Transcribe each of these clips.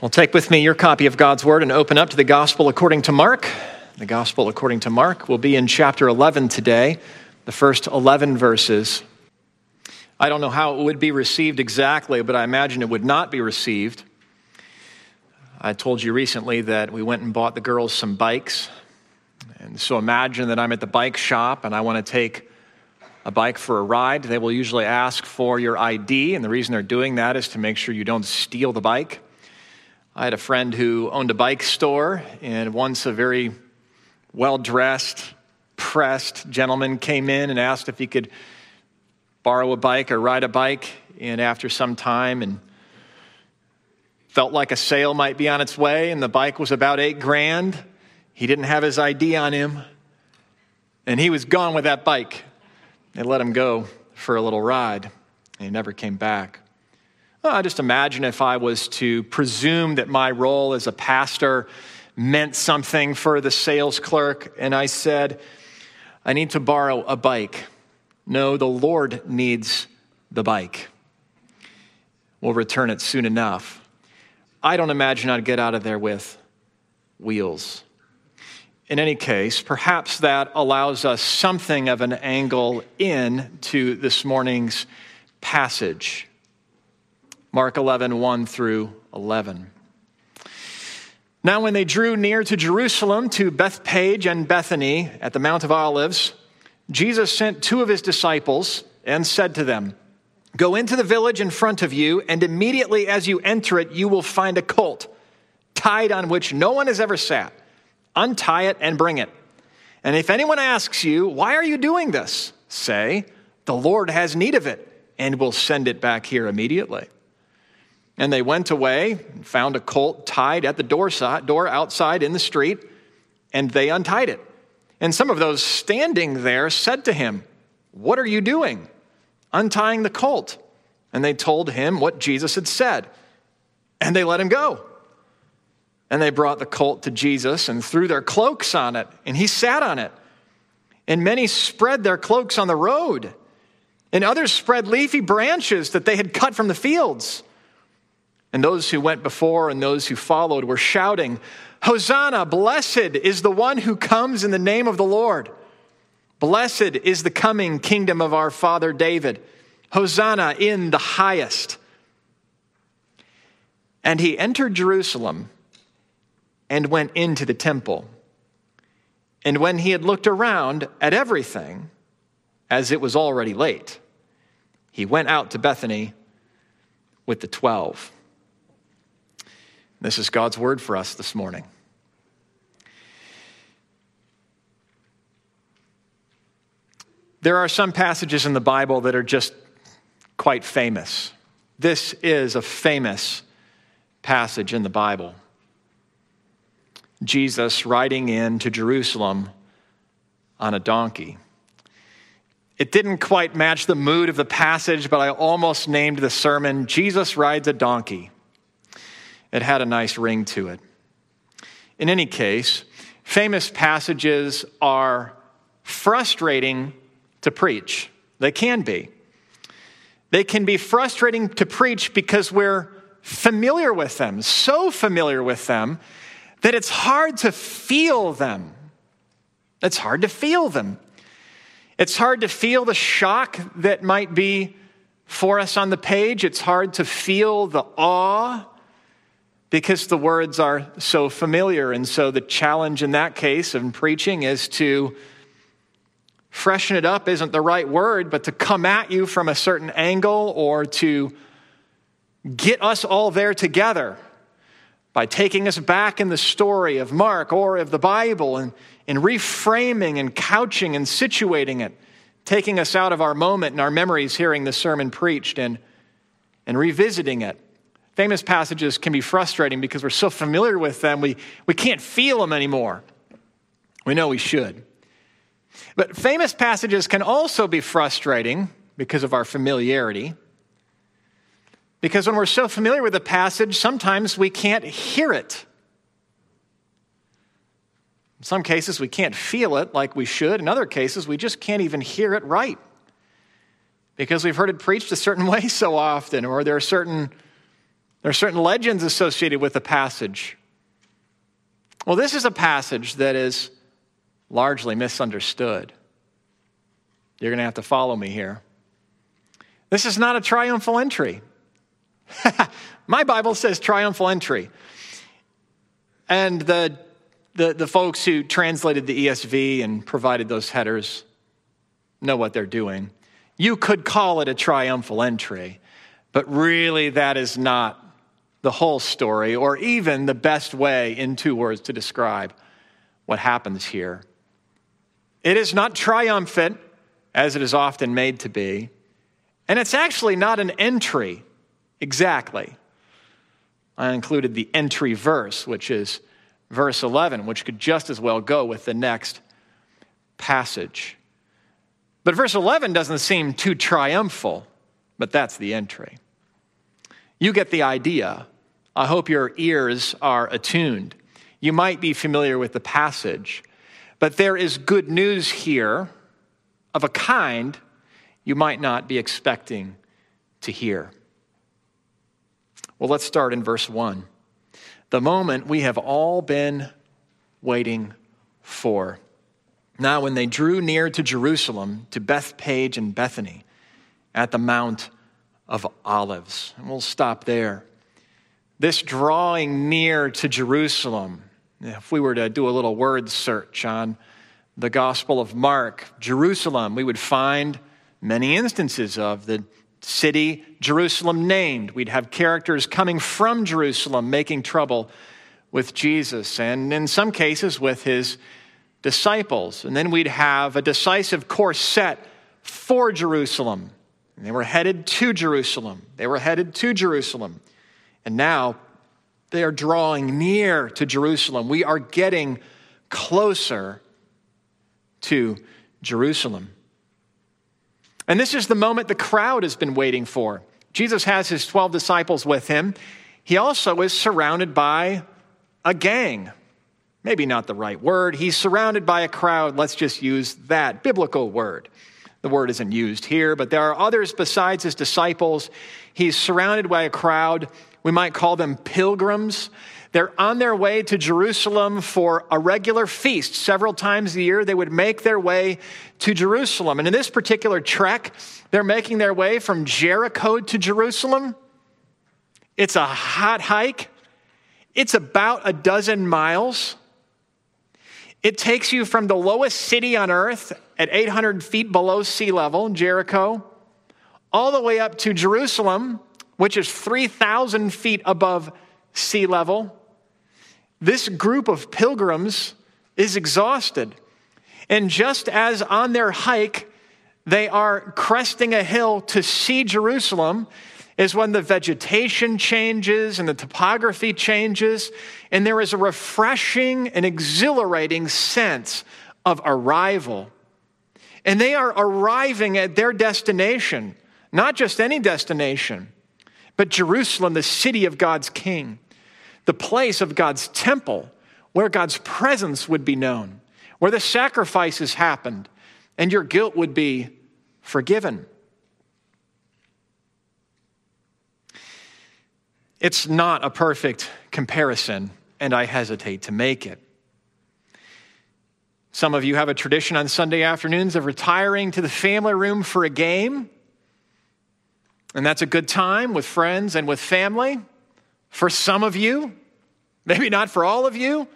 Well, take with me your copy of God's Word and open up to the Gospel according to Mark. The Gospel according to Mark will be in chapter 11 today, the first 11 verses. I don't know how it would be received exactly, but I imagine it would not be received. I told you recently that we went and bought the girls some bikes. And so imagine that I'm at the bike shop and I want to take a bike for a ride. They will usually ask for your ID, and the reason they're doing that is to make sure you don't steal the bike. I had a friend who owned a bike store, and once a very well dressed, pressed gentleman came in and asked if he could borrow a bike or ride a bike. And after some time, and felt like a sale might be on its way, and the bike was about eight grand. He didn't have his ID on him, and he was gone with that bike. They let him go for a little ride, and he never came back. Well, I just imagine if I was to presume that my role as a pastor meant something for the sales clerk, and I said, I need to borrow a bike. No, the Lord needs the bike. We'll return it soon enough. I don't imagine I'd get out of there with wheels. In any case, perhaps that allows us something of an angle in to this morning's passage. Mark 11, 1 through 11. Now, when they drew near to Jerusalem, to Bethphage and Bethany at the Mount of Olives, Jesus sent two of his disciples and said to them, Go into the village in front of you, and immediately as you enter it, you will find a colt tied on which no one has ever sat. Untie it and bring it. And if anyone asks you, Why are you doing this? say, The Lord has need of it, and will send it back here immediately. And they went away and found a colt tied at the door, door outside in the street, and they untied it. And some of those standing there said to him, What are you doing? Untying the colt. And they told him what Jesus had said. And they let him go. And they brought the colt to Jesus and threw their cloaks on it, and he sat on it. And many spread their cloaks on the road, and others spread leafy branches that they had cut from the fields. And those who went before and those who followed were shouting, Hosanna, blessed is the one who comes in the name of the Lord. Blessed is the coming kingdom of our father David. Hosanna in the highest. And he entered Jerusalem and went into the temple. And when he had looked around at everything, as it was already late, he went out to Bethany with the twelve. This is God's word for us this morning. There are some passages in the Bible that are just quite famous. This is a famous passage in the Bible. Jesus riding into Jerusalem on a donkey. It didn't quite match the mood of the passage, but I almost named the sermon Jesus Rides a Donkey. It had a nice ring to it. In any case, famous passages are frustrating to preach. They can be. They can be frustrating to preach because we're familiar with them, so familiar with them that it's hard to feel them. It's hard to feel them. It's hard to feel the shock that might be for us on the page. It's hard to feel the awe because the words are so familiar. And so the challenge in that case of preaching is to freshen it up isn't the right word, but to come at you from a certain angle or to get us all there together by taking us back in the story of Mark or of the Bible and, and reframing and couching and situating it, taking us out of our moment and our memories hearing the sermon preached and, and revisiting it Famous passages can be frustrating because we're so familiar with them, we, we can't feel them anymore. We know we should. But famous passages can also be frustrating because of our familiarity. Because when we're so familiar with a passage, sometimes we can't hear it. In some cases, we can't feel it like we should. In other cases, we just can't even hear it right because we've heard it preached a certain way so often, or there are certain There are certain legends associated with the passage. Well, this is a passage that is largely misunderstood. You're going to have to follow me here. This is not a triumphal entry. My Bible says triumphal entry. And the, the, the folks who translated the ESV and provided those headers know what they're doing. You could call it a triumphal entry, but really that is not the whole story or even the best way in two words to describe what happens here. It is not triumphant, as it is often made to be, and it's actually not an entry exactly. I included the entry verse, which is verse 11, which could just as well go with the next passage. But verse 11 doesn't seem too triumphal, but that's the entry. You get the idea. I hope your ears are attuned. You might be familiar with the passage, but there is good news here of a kind you might not be expecting to hear. Well, let's start in verse 1. The moment we have all been waiting for. Now, when they drew near to Jerusalem, to Bethphage and Bethany, at the Mount of Olives. And we'll stop there. This drawing near to Jerusalem, if we were to do a little word search on the Gospel of Mark, Jerusalem, we would find many instances of the city Jerusalem named. We'd have characters coming from Jerusalem making trouble with Jesus, and in some cases with his disciples. And then we'd have a decisive course set for Jerusalem. And they were headed to Jerusalem. They were headed to Jerusalem. And now they are drawing near to Jerusalem. We are getting closer to Jerusalem. And this is the moment the crowd has been waiting for. Jesus has his 12 disciples with him. He also is surrounded by a gang. Maybe not the right word. He's surrounded by a crowd. Let's just use that biblical word. The word isn't used here, but there are others besides his disciples. He's surrounded by a crowd. We might call them pilgrims. They're on their way to Jerusalem for a regular feast. Several times a year, they would make their way to Jerusalem. And in this particular trek, they're making their way from Jericho to Jerusalem. It's a hot hike, it's about a dozen miles. It takes you from the lowest city on earth at 800 feet below sea level, Jericho, all the way up to Jerusalem, which is 3,000 feet above sea level. This group of pilgrims is exhausted. And just as on their hike, they are cresting a hill to see Jerusalem, is when the vegetation changes and the topography changes, and there is a refreshing and exhilarating sense of arrival. And they are arriving at their destination, not just any destination, but Jerusalem, the city of God's King the place of God's temple where God's presence would be known, where the sacrifices happened, and your guilt would be forgiven. It's not a perfect comparison, and I hesitate to make it. Some of you have a tradition on Sunday afternoons of retiring to the family room for a game, and that's a good time with friends and with family. For some of you, Maybe not for all of you.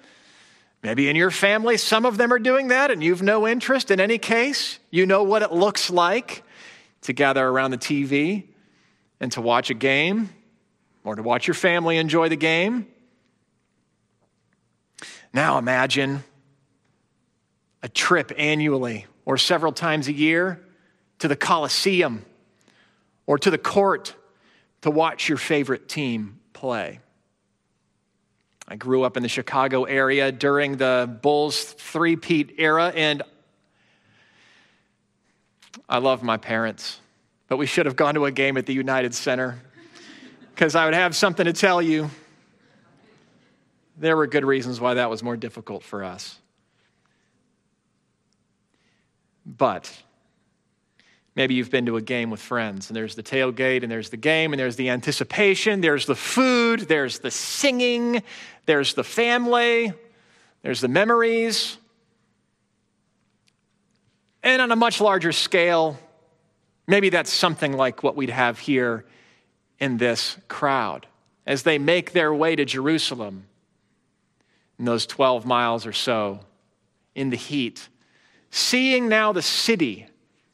Maybe in your family, some of them are doing that and you've no interest. In any case, you know what it looks like to gather around the TV and to watch a game or to watch your family enjoy the game. Now imagine a trip annually or several times a year to the Coliseum or to the court to watch your favorite team play. I grew up in the Chicago area during the Bulls three-peat era, and I love my parents, but we should have gone to a game at the United Center because I would have something to tell you. There were good reasons why that was more difficult for us. But Maybe you've been to a game with friends, and there's the tailgate, and there's the game, and there's the anticipation, there's the food, there's the singing, there's the family, there's the memories. And on a much larger scale, maybe that's something like what we'd have here in this crowd as they make their way to Jerusalem in those 12 miles or so in the heat, seeing now the city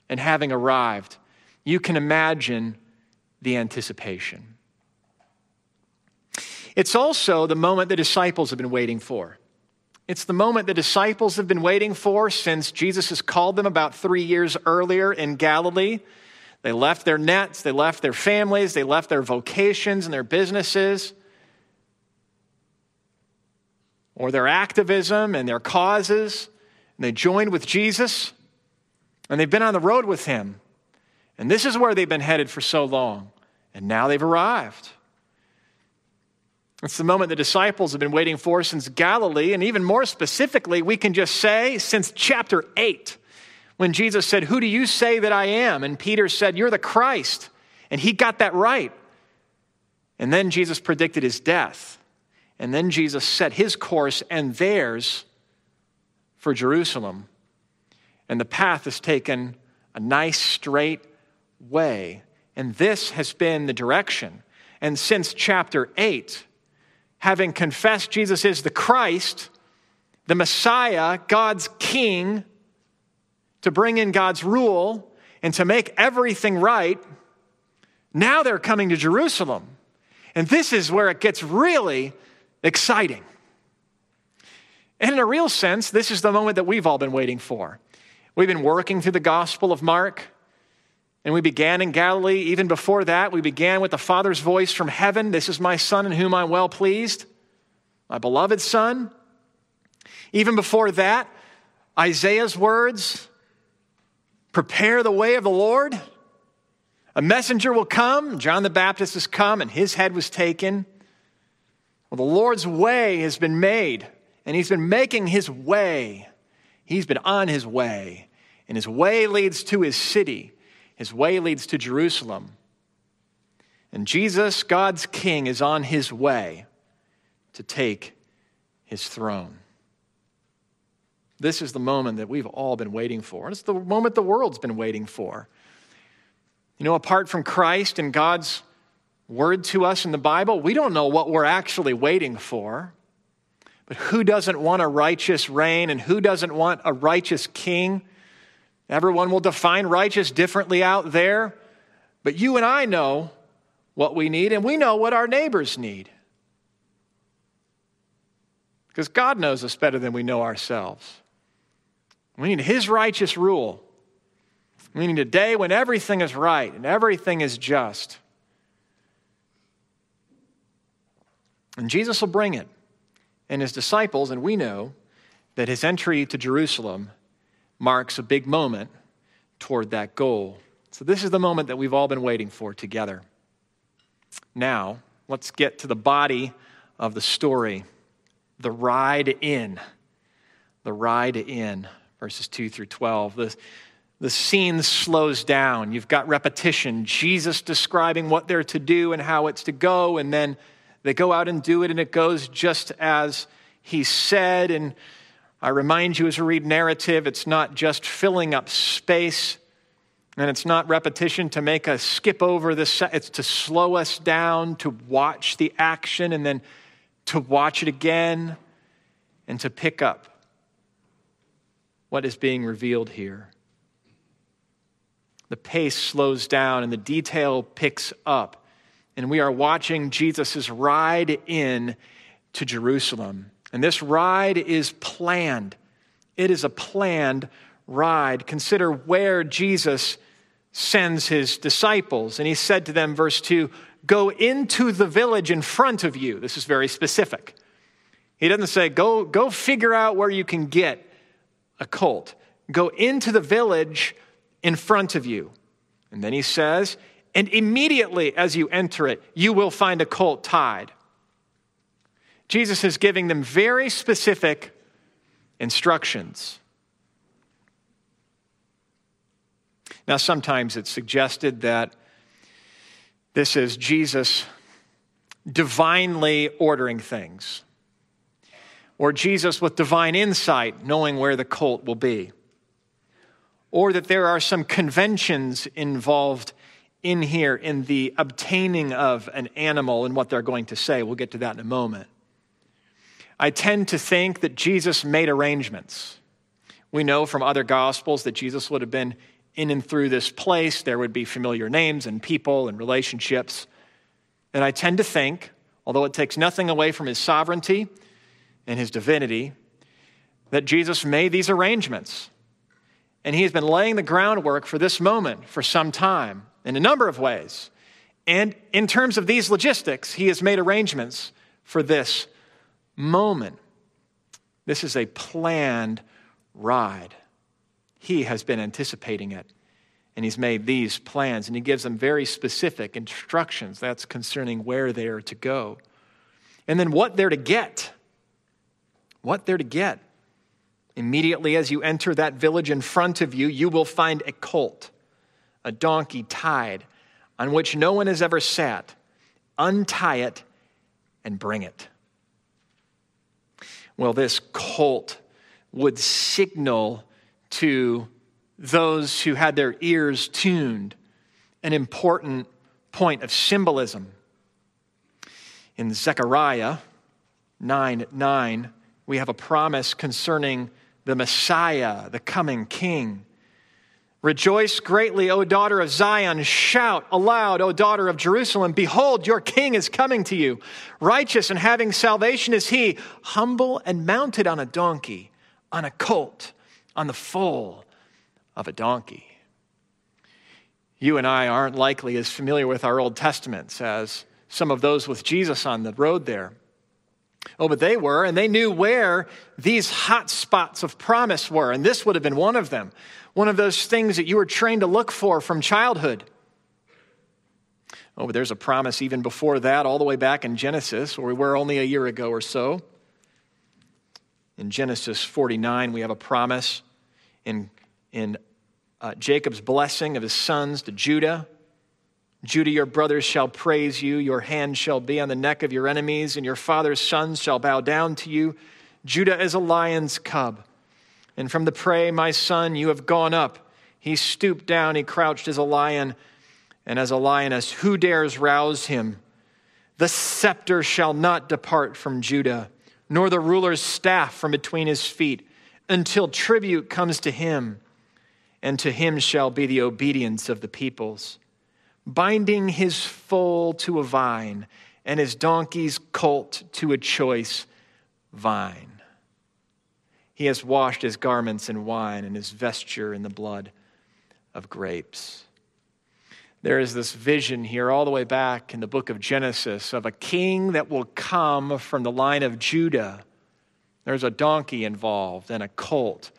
and having arrived, you can imagine the anticipation. It's also the moment the disciples have been waiting for. It's the moment the disciples have been waiting for since Jesus has called them about three years earlier in Galilee. They left their nets, they left their families, they left their vocations and their businesses, or their activism and their causes, and they joined with Jesus and they've been on the road with him. And this is where they've been headed for so long. And now they've arrived. It's the moment the disciples have been waiting for since Galilee. And even more specifically, we can just say since chapter 8, when Jesus said, Who do you say that I am? And Peter said, You're the Christ. And he got that right. And then Jesus predicted his death. And then Jesus set his course and theirs for Jerusalem and the path is taken a nice straight way. And this has been the direction. And since chapter 8, having confessed Jesus is the Christ, the Messiah, God's King, to bring in God's rule and to make everything right, now they're coming to Jerusalem. And this is where it gets really exciting. And in a real sense, this is the moment that we've all been waiting for. We've been working through the Gospel of Mark, and we began in Galilee. Even before that, we began with the Father's voice from heaven This is my Son in whom I'm well pleased, my beloved Son. Even before that, Isaiah's words prepare the way of the Lord. A messenger will come. John the Baptist has come, and his head was taken. Well, the Lord's way has been made, and he's been making his way. He's been on his way, and his way leads to his city. His way leads to Jerusalem. And Jesus, God's King, is on his way to take his throne. This is the moment that we've all been waiting for. It's the moment the world's been waiting for. You know, apart from Christ and God's word to us in the Bible, we don't know what we're actually waiting for. But who doesn't want a righteous reign and who doesn't want a righteous king? Everyone will define righteous differently out there. But you and I know what we need, and we know what our neighbors need. Because God knows us better than we know ourselves. We need His righteous rule. We need a day when everything is right and everything is just. And Jesus will bring it and his disciples, and we know that his entry to Jerusalem marks a big moment toward that goal. So, this is the moment that we've all been waiting for together. Now, let's get to the body of the story the ride in. The ride in, verses 2 through 12. The, the scene slows down. You've got repetition. Jesus describing what they're to do and how it's to go, and then they go out and do it, and it goes just as he said. And I remind you as we read narrative, it's not just filling up space, and it's not repetition to make us skip over this, it's to slow us down, to watch the action, and then to watch it again, and to pick up what is being revealed here. The pace slows down and the detail picks up and we are watching Jesus' ride in to Jerusalem. And this ride is planned. It is a planned ride. Consider where Jesus sends his disciples. And he said to them, verse 2, Go into the village in front of you. This is very specific. He doesn't say, Go, go figure out where you can get a colt. Go into the village in front of you. And then he says, and immediately as you enter it, you will find a colt tied. Jesus is giving them very specific instructions. Now, sometimes it's suggested that this is Jesus divinely ordering things, or Jesus with divine insight knowing where the colt will be, or that there are some conventions involved in here in the obtaining of an animal and what they're going to say. We'll get to that in a moment. I tend to think that Jesus made arrangements. We know from other gospels that Jesus would have been in and through this place. There would be familiar names and people and relationships. And I tend to think, although it takes nothing away from his sovereignty and his divinity, that Jesus made these arrangements. And he has been laying the groundwork for this moment for some time in a number of ways. And in terms of these logistics, he has made arrangements for this moment. This is a planned ride. He has been anticipating it, and he's made these plans, and he gives them very specific instructions. That's concerning where they are to go. And then what they're to get. What they're to get. Immediately as you enter that village in front of you, you will find a colt a donkey tied on which no one has ever sat, untie it and bring it. Well, this colt would signal to those who had their ears tuned an important point of symbolism. In Zechariah 9 9, we have a promise concerning the Messiah, the coming king. Rejoice greatly, O daughter of Zion. Shout aloud, O daughter of Jerusalem. Behold, your king is coming to you. Righteous and having salvation is he, humble and mounted on a donkey, on a colt, on the foal of a donkey. You and I aren't likely as familiar with our Old Testaments as some of those with Jesus on the road there. Oh, but they were, and they knew where these hot spots of promise were, and this would have been one of them one of those things that you were trained to look for from childhood. Oh, but there's a promise even before that, all the way back in Genesis, where we were only a year ago or so. In Genesis 49, we have a promise in, in uh, Jacob's blessing of his sons to Judah. Judah, your brothers shall praise you, your hand shall be on the neck of your enemies, and your father's sons shall bow down to you. Judah is a lion's cub. And from the prey, my son, you have gone up. He stooped down, he crouched as a lion, and as a lioness, who dares rouse him? The scepter shall not depart from Judah, nor the ruler's staff from between his feet, until tribute comes to him, and to him shall be the obedience of the peoples. Binding his foal to a vine, and his donkey's colt to a choice vine. He has washed his garments in wine and his vesture in the blood of grapes. There is this vision here, all the way back in the book of Genesis, of a king that will come from the line of Judah. There's a donkey involved and a colt.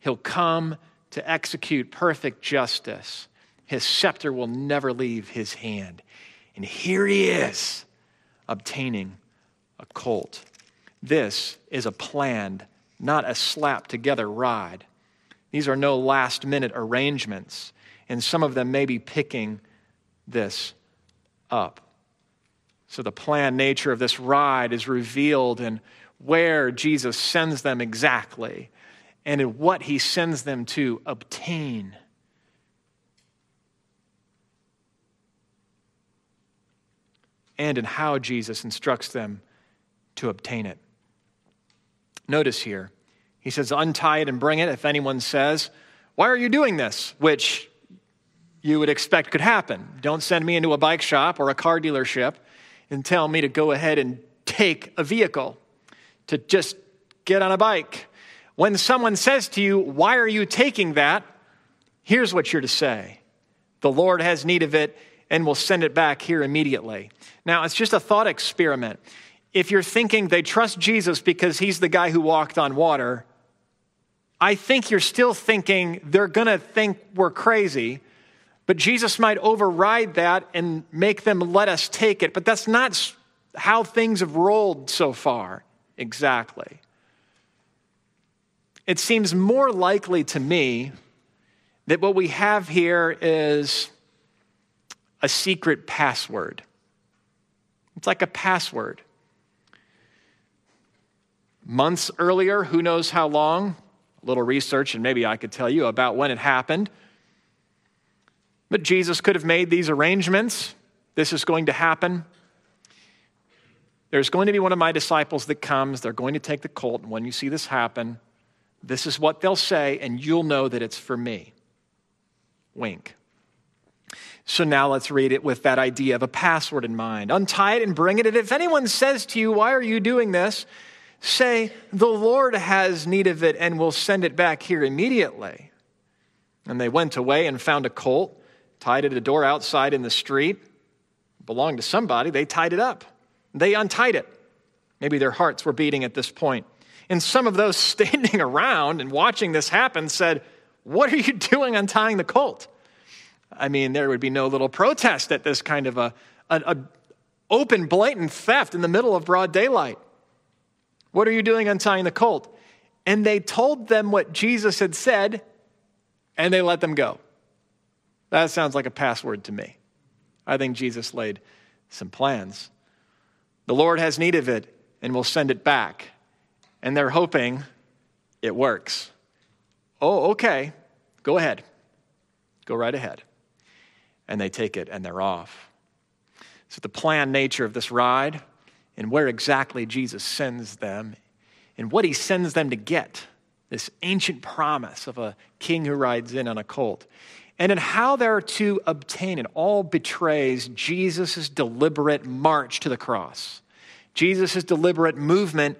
He'll come to execute perfect justice. His scepter will never leave his hand. And here he is, obtaining a colt. This is a planned not a slap together ride. These are no last minute arrangements, and some of them may be picking this up. So, the planned nature of this ride is revealed in where Jesus sends them exactly and in what he sends them to obtain. And in how Jesus instructs them to obtain it. Notice here, he says, untie it and bring it. If anyone says, Why are you doing this? Which you would expect could happen. Don't send me into a bike shop or a car dealership and tell me to go ahead and take a vehicle, to just get on a bike. When someone says to you, Why are you taking that? Here's what you're to say The Lord has need of it and we'll send it back here immediately. Now, it's just a thought experiment if you're thinking they trust Jesus because he's the guy who walked on water, I think you're still thinking they're going to think we're crazy, but Jesus might override that and make them let us take it. But that's not how things have rolled so far exactly. It seems more likely to me that what we have here is a secret password. It's like a password. Months earlier, who knows how long, a little research, and maybe I could tell you about when it happened. But Jesus could have made these arrangements. This is going to happen. There's going to be one of my disciples that comes. They're going to take the colt. And when you see this happen, this is what they'll say, and you'll know that it's for me. Wink. So now let's read it with that idea of a password in mind. Untie it and bring it. And if anyone says to you, Why are you doing this? say, The Lord has need of it and will send it back here immediately. And they went away and found a colt, tied at a door outside in the street. It belonged to somebody. They tied it up. They untied it. Maybe their hearts were beating at this point. And some of those standing around and watching this happen said, What are you doing untying the colt? I mean, there would be no little protest at this kind of a, a, a open, blatant theft in the middle of broad daylight. What are you doing untying the colt? And they told them what Jesus had said, and they let them go. That sounds like a password to me. I think Jesus laid some plans. The Lord has need of it and will send it back. And they're hoping it works. Oh, okay. Go ahead. Go right ahead and they take it and they're off. So, the planned nature of this ride and where exactly Jesus sends them and what he sends them to get this ancient promise of a king who rides in on a colt and in how they're to obtain it all betrays Jesus' deliberate march to the cross, Jesus' deliberate movement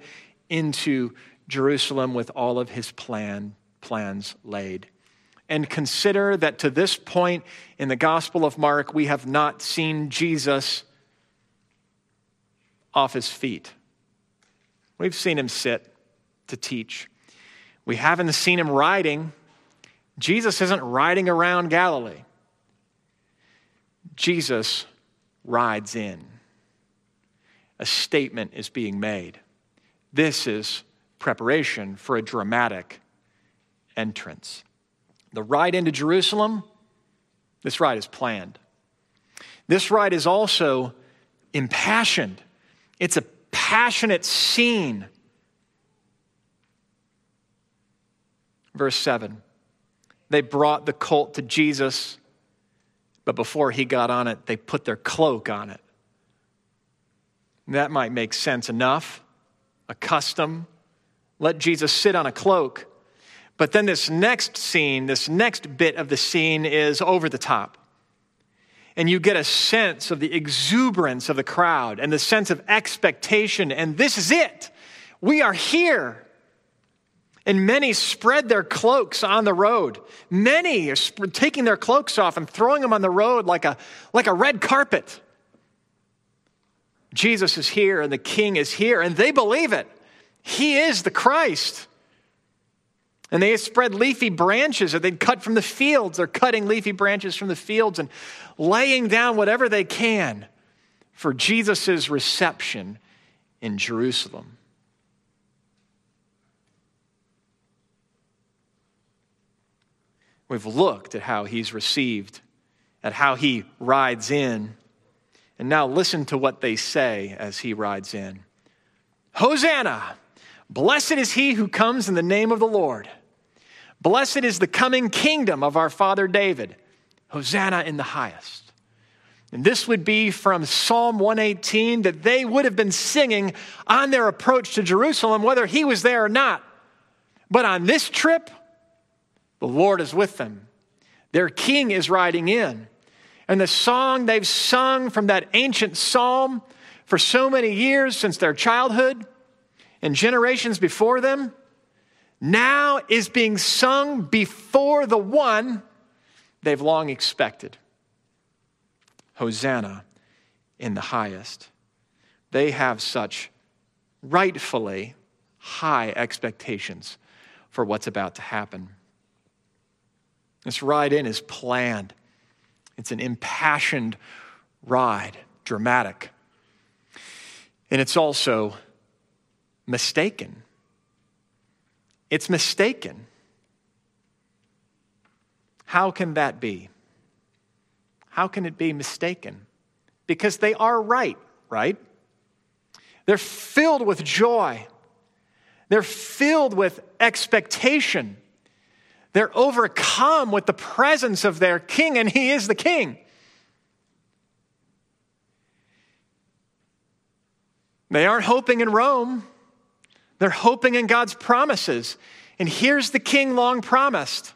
into Jerusalem with all of his plan, plans laid and consider that to this point in the Gospel of Mark, we have not seen Jesus off his feet. We've seen him sit to teach. We haven't seen him riding. Jesus isn't riding around Galilee. Jesus rides in. A statement is being made. This is preparation for a dramatic entrance. The ride into Jerusalem, this ride is planned. This ride is also impassioned. It's a passionate scene. Verse 7 They brought the colt to Jesus, but before he got on it, they put their cloak on it. That might make sense enough. A custom. Let Jesus sit on a cloak. But then this next scene, this next bit of the scene is over the top. And you get a sense of the exuberance of the crowd and the sense of expectation. And this is it. We are here. And many spread their cloaks on the road. Many are taking their cloaks off and throwing them on the road like a, like a red carpet. Jesus is here and the king is here, and they believe it. He is the Christ. And they spread leafy branches that they'd cut from the fields. They're cutting leafy branches from the fields and laying down whatever they can for Jesus' reception in Jerusalem. We've looked at how he's received, at how he rides in. And now listen to what they say as he rides in Hosanna! Blessed is he who comes in the name of the Lord. Blessed is the coming kingdom of our father David. Hosanna in the highest. And this would be from Psalm 118 that they would have been singing on their approach to Jerusalem, whether he was there or not. But on this trip, the Lord is with them. Their king is riding in. And the song they've sung from that ancient psalm for so many years since their childhood and generations before them now is being sung before the one they've long expected. Hosanna in the highest. They have such rightfully high expectations for what's about to happen. This ride in is planned, it's an impassioned ride, dramatic. And it's also mistaken. It's mistaken. How can that be? How can it be mistaken? Because they are right, right? They're filled with joy. They're filled with expectation. They're overcome with the presence of their king, and he is the king. They aren't hoping in Rome, they're hoping in God's promises. And here's the king long promised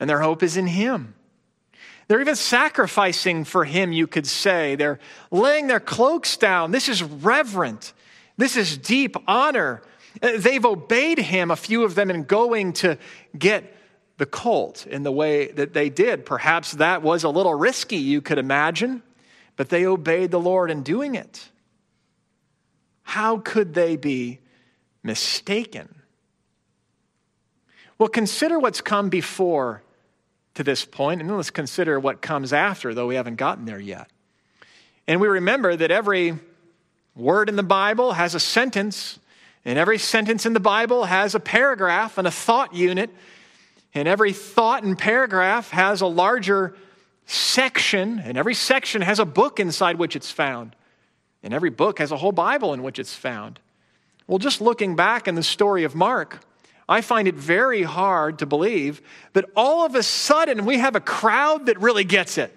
and their hope is in Him. They're even sacrificing for Him, you could say. They're laying their cloaks down. This is reverent, this is deep honor. Uh, they've obeyed Him, a few of them, in going to get the colt in the way that they did. Perhaps that was a little risky, you could imagine, but they obeyed the Lord in doing it. How could they be mistaken? Well, consider what's come before to this point, and then let's consider what comes after, though we haven't gotten there yet. And we remember that every word in the Bible has a sentence, and every sentence in the Bible has a paragraph and a thought unit, and every thought and paragraph has a larger section, and every section has a book inside which it's found, and every book has a whole Bible in which it's found. Well, just looking back in the story of Mark, I find it very hard to believe that all of a sudden we have a crowd that really gets it.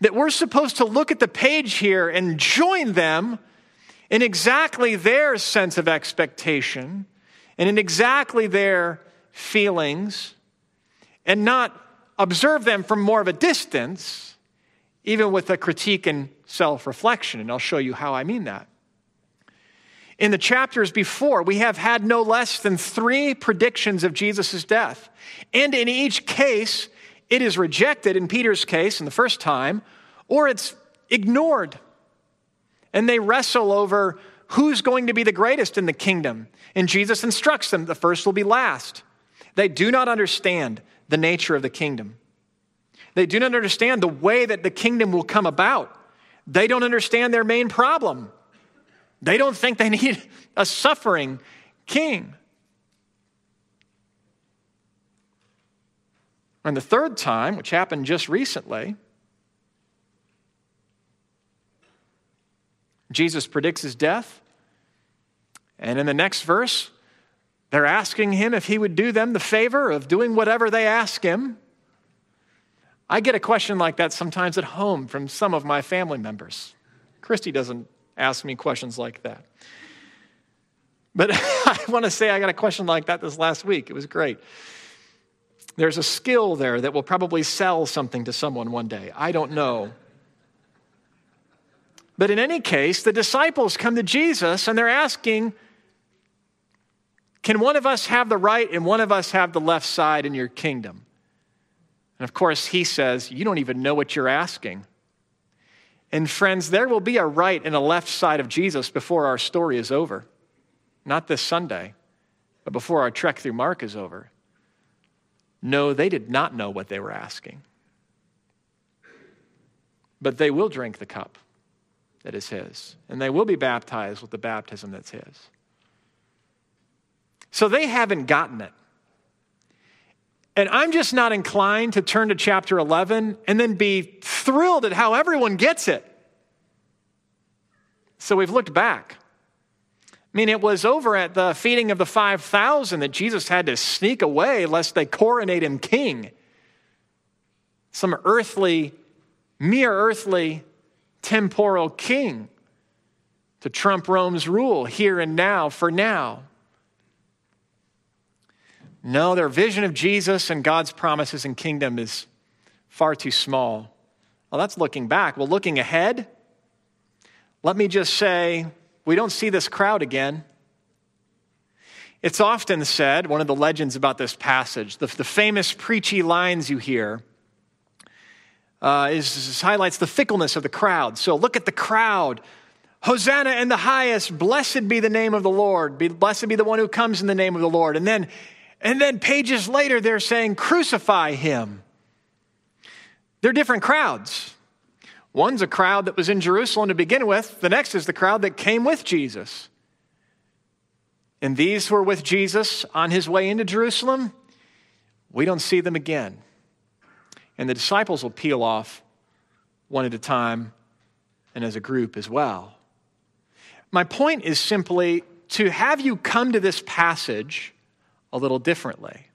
That we're supposed to look at the page here and join them in exactly their sense of expectation and in exactly their feelings and not observe them from more of a distance, even with a critique and self reflection. And I'll show you how I mean that. In the chapters before, we have had no less than three predictions of Jesus' death. And in each case, it is rejected, in Peter's case, in the first time, or it's ignored. And they wrestle over who's going to be the greatest in the kingdom. And Jesus instructs them the first will be last. They do not understand the nature of the kingdom. They do not understand the way that the kingdom will come about. They don't understand their main problem. They don't think they need a suffering king. And the third time, which happened just recently, Jesus predicts his death. And in the next verse, they're asking him if he would do them the favor of doing whatever they ask him. I get a question like that sometimes at home from some of my family members. Christy doesn't ask me questions like that. But I want to say I got a question like that this last week. It was great. There's a skill there that will probably sell something to someone one day. I don't know. But in any case, the disciples come to Jesus and they're asking, Can one of us have the right and one of us have the left side in your kingdom? And of course, he says, You don't even know what you're asking. And friends, there will be a right and a left side of Jesus before our story is over. Not this Sunday, but before our trek through Mark is over. No, they did not know what they were asking. But they will drink the cup that is His, and they will be baptized with the baptism that's His. So they haven't gotten it. And I'm just not inclined to turn to chapter 11 and then be thrilled at how everyone gets it. So we've looked back. I mean, it was over at the feeding of the 5,000 that Jesus had to sneak away lest they coronate him king. Some earthly, mere earthly, temporal king to trump Rome's rule here and now for now. No, their vision of Jesus and God's promises and kingdom is far too small. Well, that's looking back. Well, looking ahead, let me just say we don't see this crowd again. It's often said, one of the legends about this passage, the, the famous preachy lines you hear, uh, is, is, highlights the fickleness of the crowd. So look at the crowd. Hosanna in the highest, blessed be the name of the Lord. Be, blessed be the one who comes in the name of the Lord. And then and then pages later, they're saying, Crucify him. They're different crowds. One's a crowd that was in Jerusalem to begin with, the next is the crowd that came with Jesus. And these were with Jesus on his way into Jerusalem. We don't see them again. And the disciples will peel off one at a time and as a group as well. My point is simply to have you come to this passage a little differently.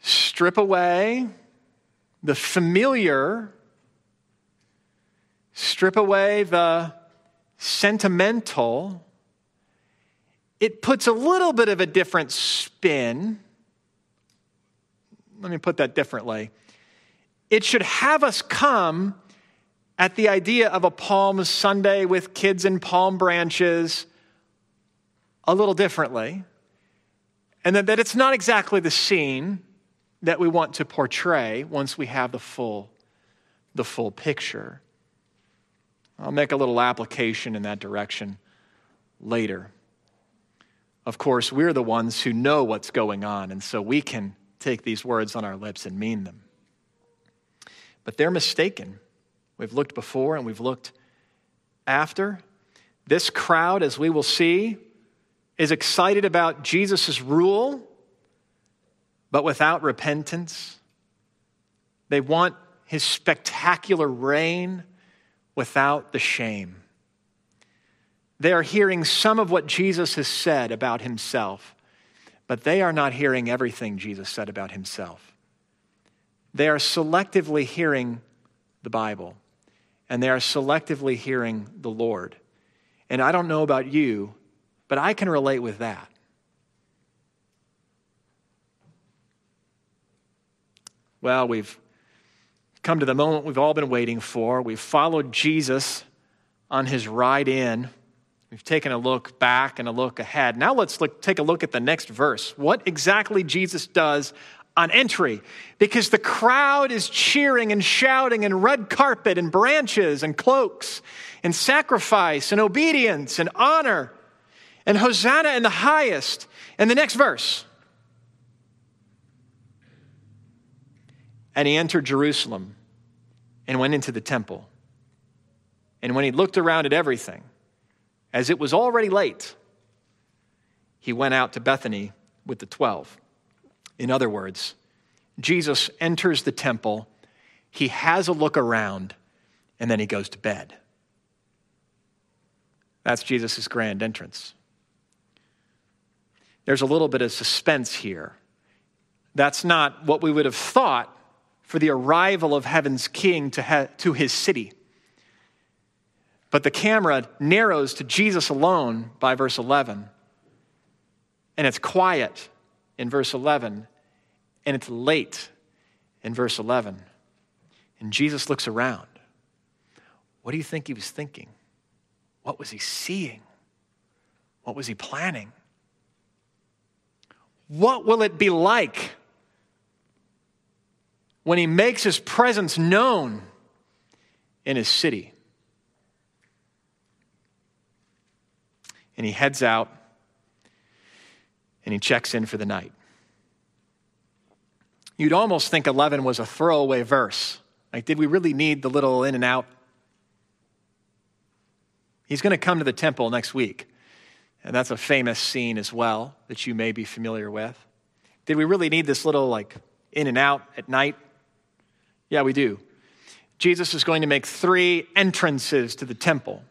Strip away the familiar, strip away the sentimental. It puts a little bit of a different spin. Let me put that differently. It should have us come at the idea of a Palm Sunday with kids and palm branches a little differently. And that, that it's not exactly the scene that we want to portray once we have the full, the full picture. I'll make a little application in that direction later. Of course, we're the ones who know what's going on, and so we can take these words on our lips and mean them. But they're mistaken. We've looked before and we've looked after. This crowd, as we will see, is excited about Jesus' rule, but without repentance. They want his spectacular reign without the shame. They are hearing some of what Jesus has said about himself, but they are not hearing everything Jesus said about himself. They are selectively hearing the Bible and they are selectively hearing the Lord. And I don't know about you, but I can relate with that. Well, we've come to the moment we've all been waiting for. We've followed Jesus on his ride in. We've taken a look back and a look ahead. Now let's look, take a look at the next verse. What exactly Jesus does on entry because the crowd is cheering and shouting and red carpet and branches and cloaks and sacrifice and obedience and honor and Hosanna in the highest. And the next verse. And he entered Jerusalem and went into the temple. And when he looked around at everything, as it was already late, he went out to Bethany with the twelve. In other words, Jesus enters the temple, he has a look around, and then he goes to bed. That's Jesus' grand entrance. There's a little bit of suspense here. That's not what we would have thought for the arrival of heaven's king to, ha- to his city. But the camera narrows to Jesus alone by verse 11. And it's quiet in verse 11, and it's late in verse 11. And Jesus looks around. What do you think he was thinking? What was he seeing? What was he planning? What will it be like when he makes his presence known in his city? And he heads out and he checks in for the night. You'd almost think 11 was a throwaway verse. Like, did we really need the little in and out? He's going to come to the temple next week. And that's a famous scene as well that you may be familiar with. Did we really need this little, like, in and out at night? Yeah, we do. Jesus is going to make three entrances to the temple.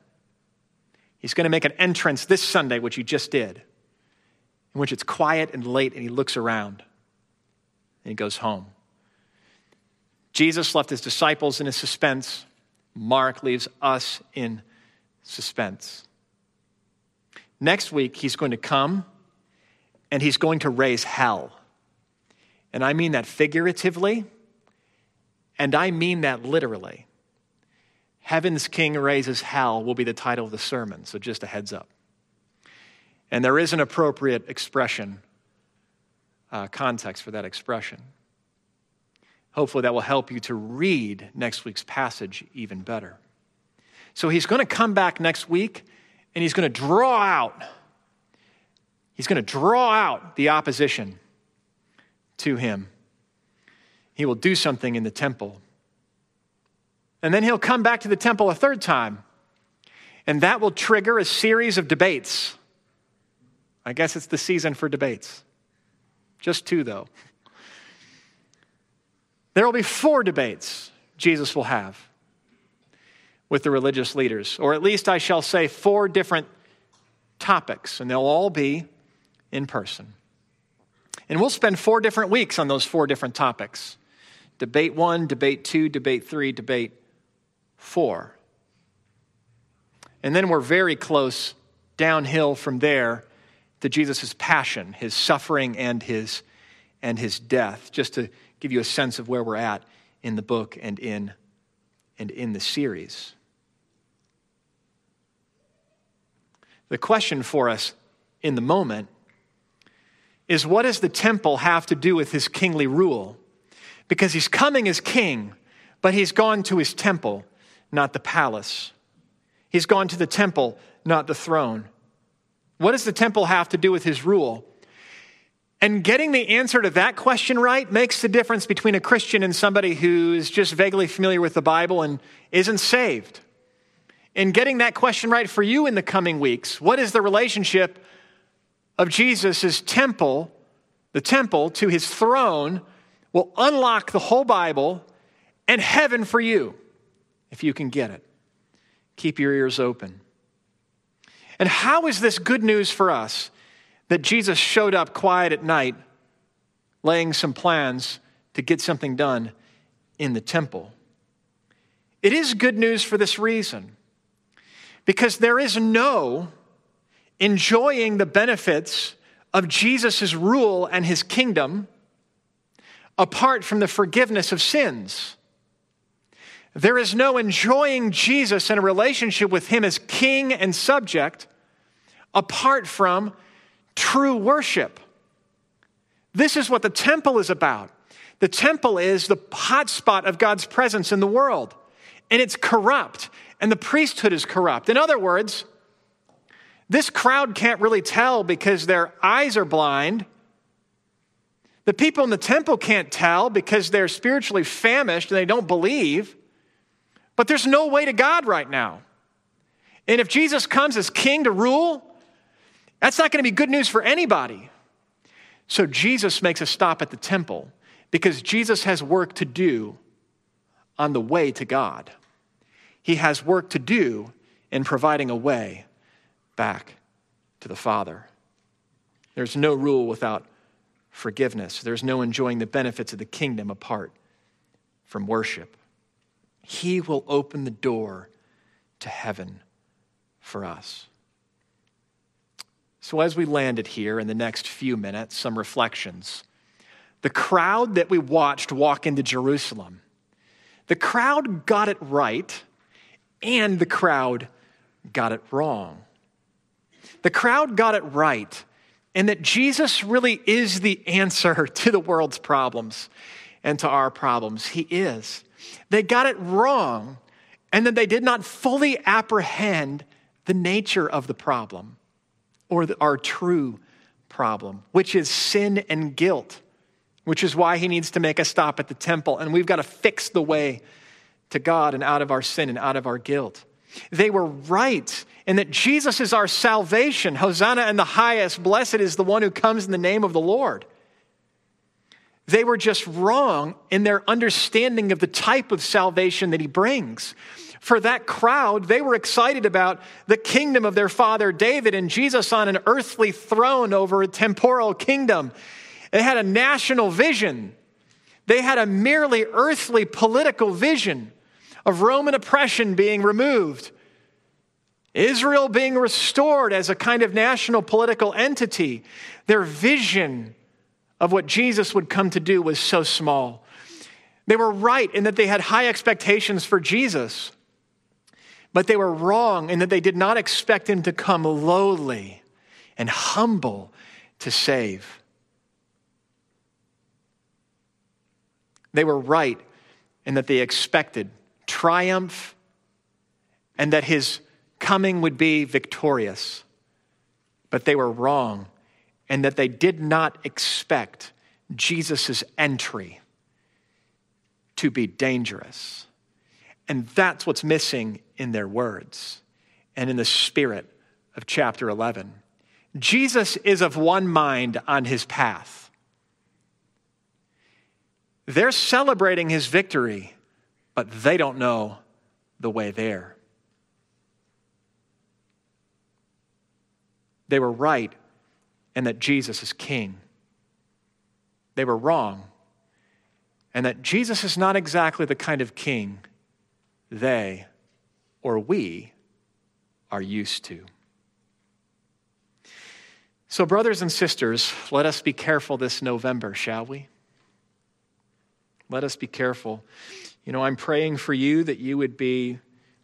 He's going to make an entrance this Sunday, which he just did, in which it's quiet and late, and he looks around and he goes home. Jesus left his disciples in a suspense. Mark leaves us in suspense. Next week, he's going to come and he's going to raise hell. And I mean that figuratively, and I mean that literally. Heaven's King raises hell will be the title of the sermon, so just a heads up. And there is an appropriate expression uh, context for that expression. Hopefully, that will help you to read next week's passage even better. So, he's going to come back next week and he's going to draw out, he's going to draw out the opposition to him. He will do something in the temple. And then he'll come back to the temple a third time. And that will trigger a series of debates. I guess it's the season for debates. Just two, though. There will be four debates Jesus will have with the religious leaders, or at least I shall say four different topics, and they'll all be in person. And we'll spend four different weeks on those four different topics debate one, debate two, debate three, debate four. And then we're very close downhill from there to Jesus' passion, his suffering, and his, and his death, just to give you a sense of where we're at in the book and in, and in the series. The question for us in the moment is what does the temple have to do with his kingly rule? Because he's coming as king, but he's gone to his temple, not the palace. He's gone to the temple, not the throne. What does the temple have to do with his rule? And getting the answer to that question right makes the difference between a Christian and somebody who is just vaguely familiar with the Bible and isn't saved. In getting that question right for you in the coming weeks, what is the relationship of Jesus' temple, the temple, to his throne, will unlock the whole Bible and heaven for you, if you can get it. Keep your ears open. And how is this good news for us that Jesus showed up quiet at night, laying some plans to get something done in the temple? It is good news for this reason because there is no enjoying the benefits of Jesus' rule and his kingdom apart from the forgiveness of sins. There is no enjoying Jesus and a relationship with him as king and subject apart from true worship. This is what the temple is about. The temple is the hotspot of God's presence in the world, and it's corrupt, and the priesthood is corrupt. In other words, this crowd can't really tell because their eyes are blind. The people in the temple can't tell because they're spiritually famished and they don't believe. But there's no way to God right now. And if Jesus comes as king to rule, that's not going to be good news for anybody. So Jesus makes a stop at the temple because Jesus has work to do on the way to God. He has work to do in providing a way back to the Father. There's no rule without forgiveness. There's no enjoying the benefits of the kingdom apart from worship. He will open the door to heaven for us. So, as we landed here in the next few minutes, some reflections. The crowd that we watched walk into Jerusalem, the crowd got it right, and the crowd got it wrong. The crowd got it right, and that Jesus really is the answer to the world's problems and to our problems. He is. They got it wrong, and that they did not fully apprehend the nature of the problem or the, our true problem, which is sin and guilt, which is why he needs to make a stop at the temple. And we've got to fix the way to God and out of our sin and out of our guilt. They were right in that Jesus is our salvation. Hosanna in the highest. Blessed is the one who comes in the name of the Lord. They were just wrong in their understanding of the type of salvation that he brings for that crowd, they were excited about the kingdom of their father David and Jesus on an earthly throne over a temporal kingdom. They had a national vision. They had a merely earthly political vision of Roman oppression being removed, Israel being restored as a kind of national political entity. Their vision of what Jesus would come to do was so small. They were right in that they had high expectations for Jesus. But they were wrong in that they did not expect him to come lowly and humble to save. They were right in that they expected triumph and that his coming would be victorious. But they were wrong in that they did not expect Jesus' entry to be dangerous. And that's what's missing in their words and in the spirit of chapter 11. Jesus is of one mind on his path. They're celebrating his victory, but they don't know the way there. They were right in that Jesus is king. They were wrong, and that Jesus is not exactly the kind of king they or we are used to. So, brothers and sisters, let us be careful this November, shall we? Let us be careful. You know, I'm praying for you that you would be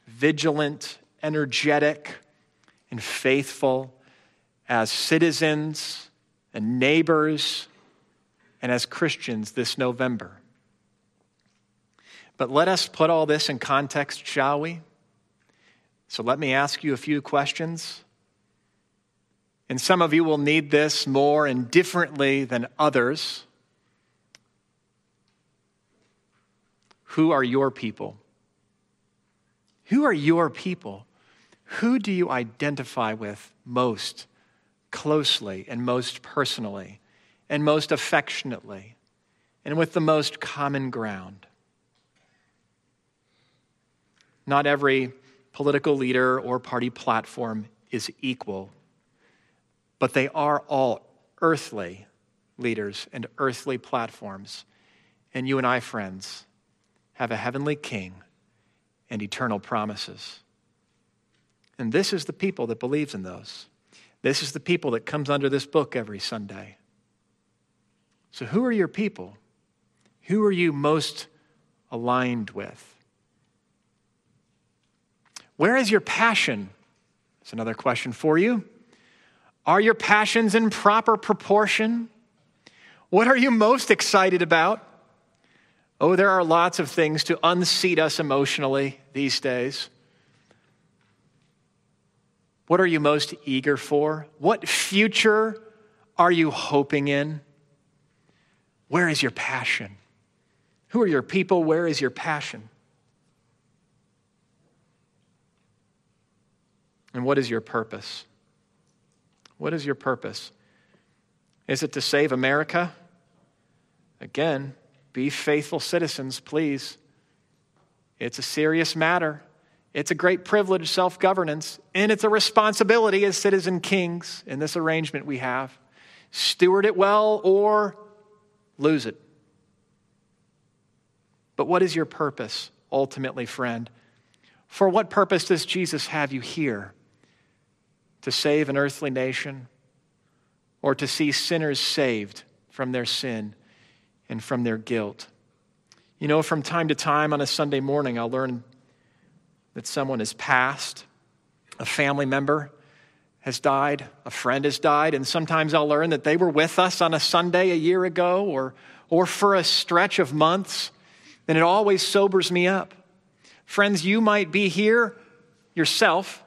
vigilant, energetic, and faithful as citizens and neighbors and as Christians this November. But let us put all this in context, shall we? So let me ask you a few questions. And some of you will need this more and differently than others. Who are your people? Who are your people? Who do you identify with most closely and most personally and most affectionately and with the most common ground? Not every political leader or party platform is equal, but they are all earthly leaders and earthly platforms. And you and I, friends, have a heavenly king and eternal promises. And this is the people that believes in those. This is the people that comes under this book every Sunday. So, who are your people? Who are you most aligned with? Where is your passion? That's another question for you. Are your passions in proper proportion? What are you most excited about? Oh, there are lots of things to unseat us emotionally these days. What are you most eager for? What future are you hoping in? Where is your passion? Who are your people? Where is your passion? And what is your purpose? What is your purpose? Is it to save America? Again, be faithful citizens, please. It's a serious matter. It's a great privilege, self governance, and it's a responsibility as citizen kings in this arrangement we have. Steward it well or lose it. But what is your purpose, ultimately, friend? For what purpose does Jesus have you here? To save an earthly nation or to see sinners saved from their sin and from their guilt. You know, from time to time on a Sunday morning, I'll learn that someone has passed, a family member has died, a friend has died, and sometimes I'll learn that they were with us on a Sunday a year ago or, or for a stretch of months, and it always sobers me up. Friends, you might be here yourself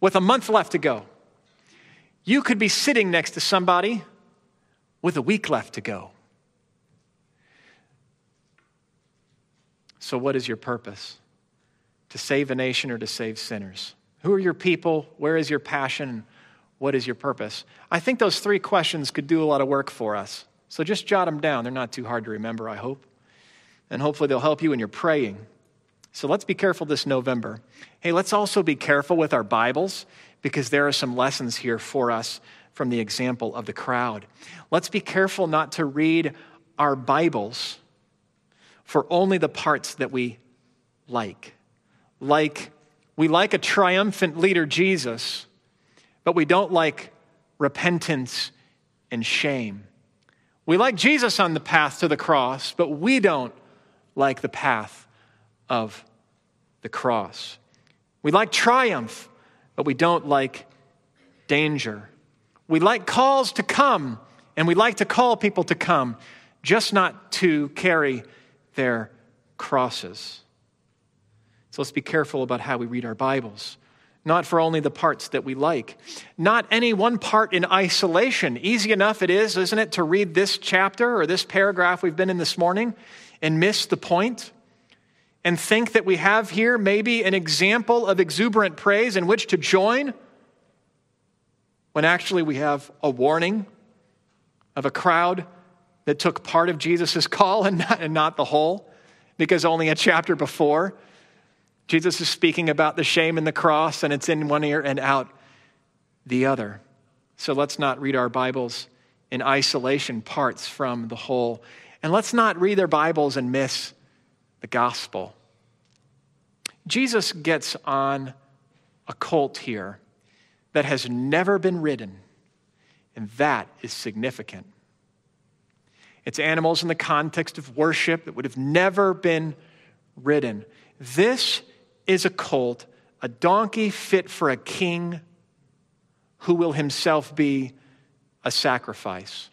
with a month left to go. You could be sitting next to somebody with a week left to go. So, what is your purpose? To save a nation or to save sinners? Who are your people? Where is your passion? What is your purpose? I think those three questions could do a lot of work for us. So just jot them down. They're not too hard to remember, I hope. And hopefully they'll help you when you're praying. So let's be careful this November. Hey, let's also be careful with our Bibles because there are some lessons here for us from the example of the crowd. Let's be careful not to read our Bibles for only the parts that we like. Like, we like a triumphant leader, Jesus, but we don't like repentance and shame. We like Jesus on the path to the cross, but we don't like the path of the cross. We like triumph, but we don't like danger. We like calls to come, and we like to call people to come, just not to carry their crosses. So let's be careful about how we read our Bibles. Not for only the parts that we like. Not any one part in isolation. Easy enough it is, isn't it, to read this chapter or this paragraph we've been in this morning and miss the point? And think that we have here maybe an example of exuberant praise in which to join, when actually we have a warning of a crowd that took part of Jesus' call and not, and not the whole, because only a chapter before, Jesus is speaking about the shame and the cross, and it's in one ear and out the other. So let's not read our Bibles in isolation, parts from the whole. And let's not read their Bibles and miss the gospel. Jesus gets on a colt here that has never been ridden, and that is significant. It's animals in the context of worship that would have never been ridden. This is a colt, a donkey fit for a king who will himself be a sacrifice.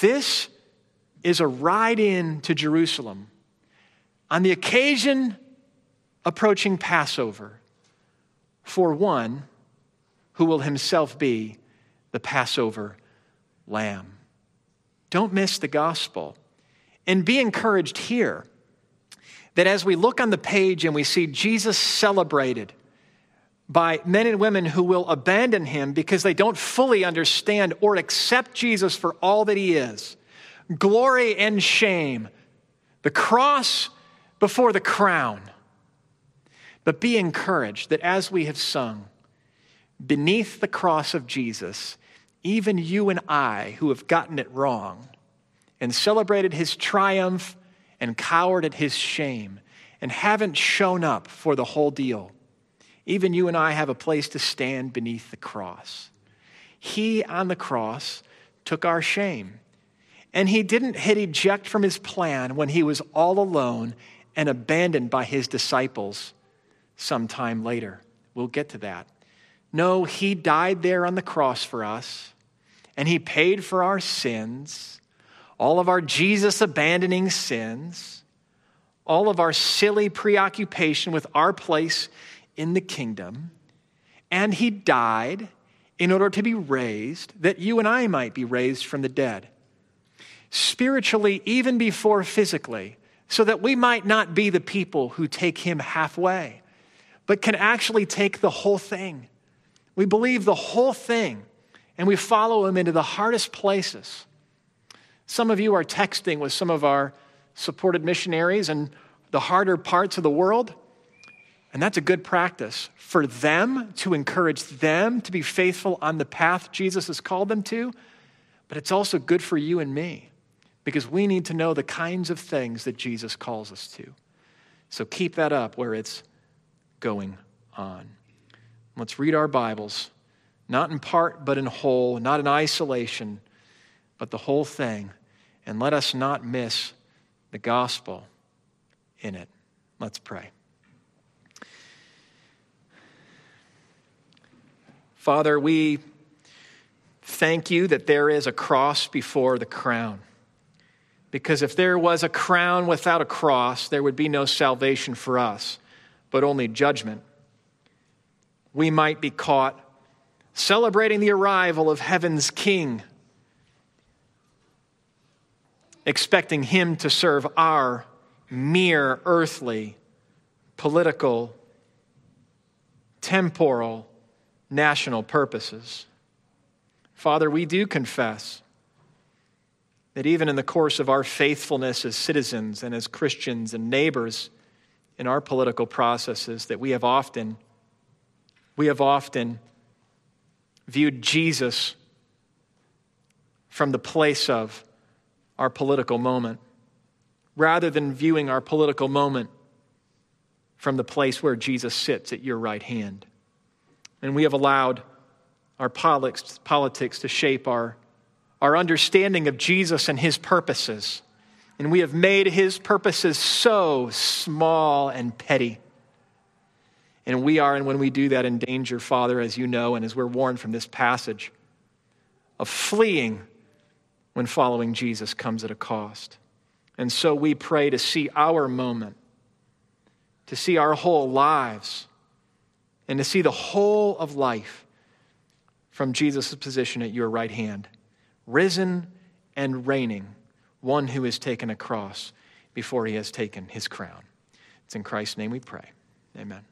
This is a ride in to Jerusalem on the occasion approaching Passover for one who will himself be the Passover lamb. Don't miss the gospel. And be encouraged here that as we look on the page and we see Jesus celebrated by men and women who will abandon him because they don't fully understand or accept Jesus for all that he is glory and shame, the cross before the crown. But be encouraged that as we have sung, beneath the cross of Jesus, even you and I who have gotten it wrong and celebrated his triumph and cowered at his shame and haven't shown up for the whole deal, even you and I have a place to stand beneath the cross. He on the cross took our shame. And he didn't hit eject from his plan when he was all alone and abandoned by his disciples sometime later. We'll get to that. No, he died there on the cross for us, and he paid for our sins, all of our Jesus abandoning sins, all of our silly preoccupation with our place in the kingdom. And he died in order to be raised, that you and I might be raised from the dead. Spiritually, even before physically, so that we might not be the people who take him halfway, but can actually take the whole thing. We believe the whole thing, and we follow him into the hardest places. Some of you are texting with some of our supported missionaries in the harder parts of the world. And that's a good practice for them to encourage them to be faithful on the path Jesus has called them to. But it's also good for you and me because we need to know the kinds of things that Jesus calls us to. So keep that up where it's going on. Let's read our Bibles, not in part, but in whole, not in isolation, but the whole thing. And let us not miss the gospel in it. Let's pray. Father, we thank you that there is a cross before the crown. Because if there was a crown without a cross, there would be no salvation for us, but only judgment. We might be caught celebrating the arrival of heaven's King, expecting him to serve our mere earthly, political, temporal, national purposes. Father, we do confess that even in the course of our faithfulness as citizens and as Christians and neighbors in our political processes that we have often we have often viewed Jesus from the place of our political moment rather than viewing our political moment from the place where Jesus sits at your right hand. And we have allowed our politics, to shape our our understanding of Jesus and his purposes. And we have made his purposes so small and petty. And we are, and when we do that, in danger, Father, as you know, and as we're warned from this passage, of fleeing when following Jesus comes at a cost. And so we pray to see our moment, to see our whole lives, and to see the whole of life from Jesus' position at your right hand risen and reigning, one who has taken a cross before he has taken his crown. It's in Christ's name we pray. Amen.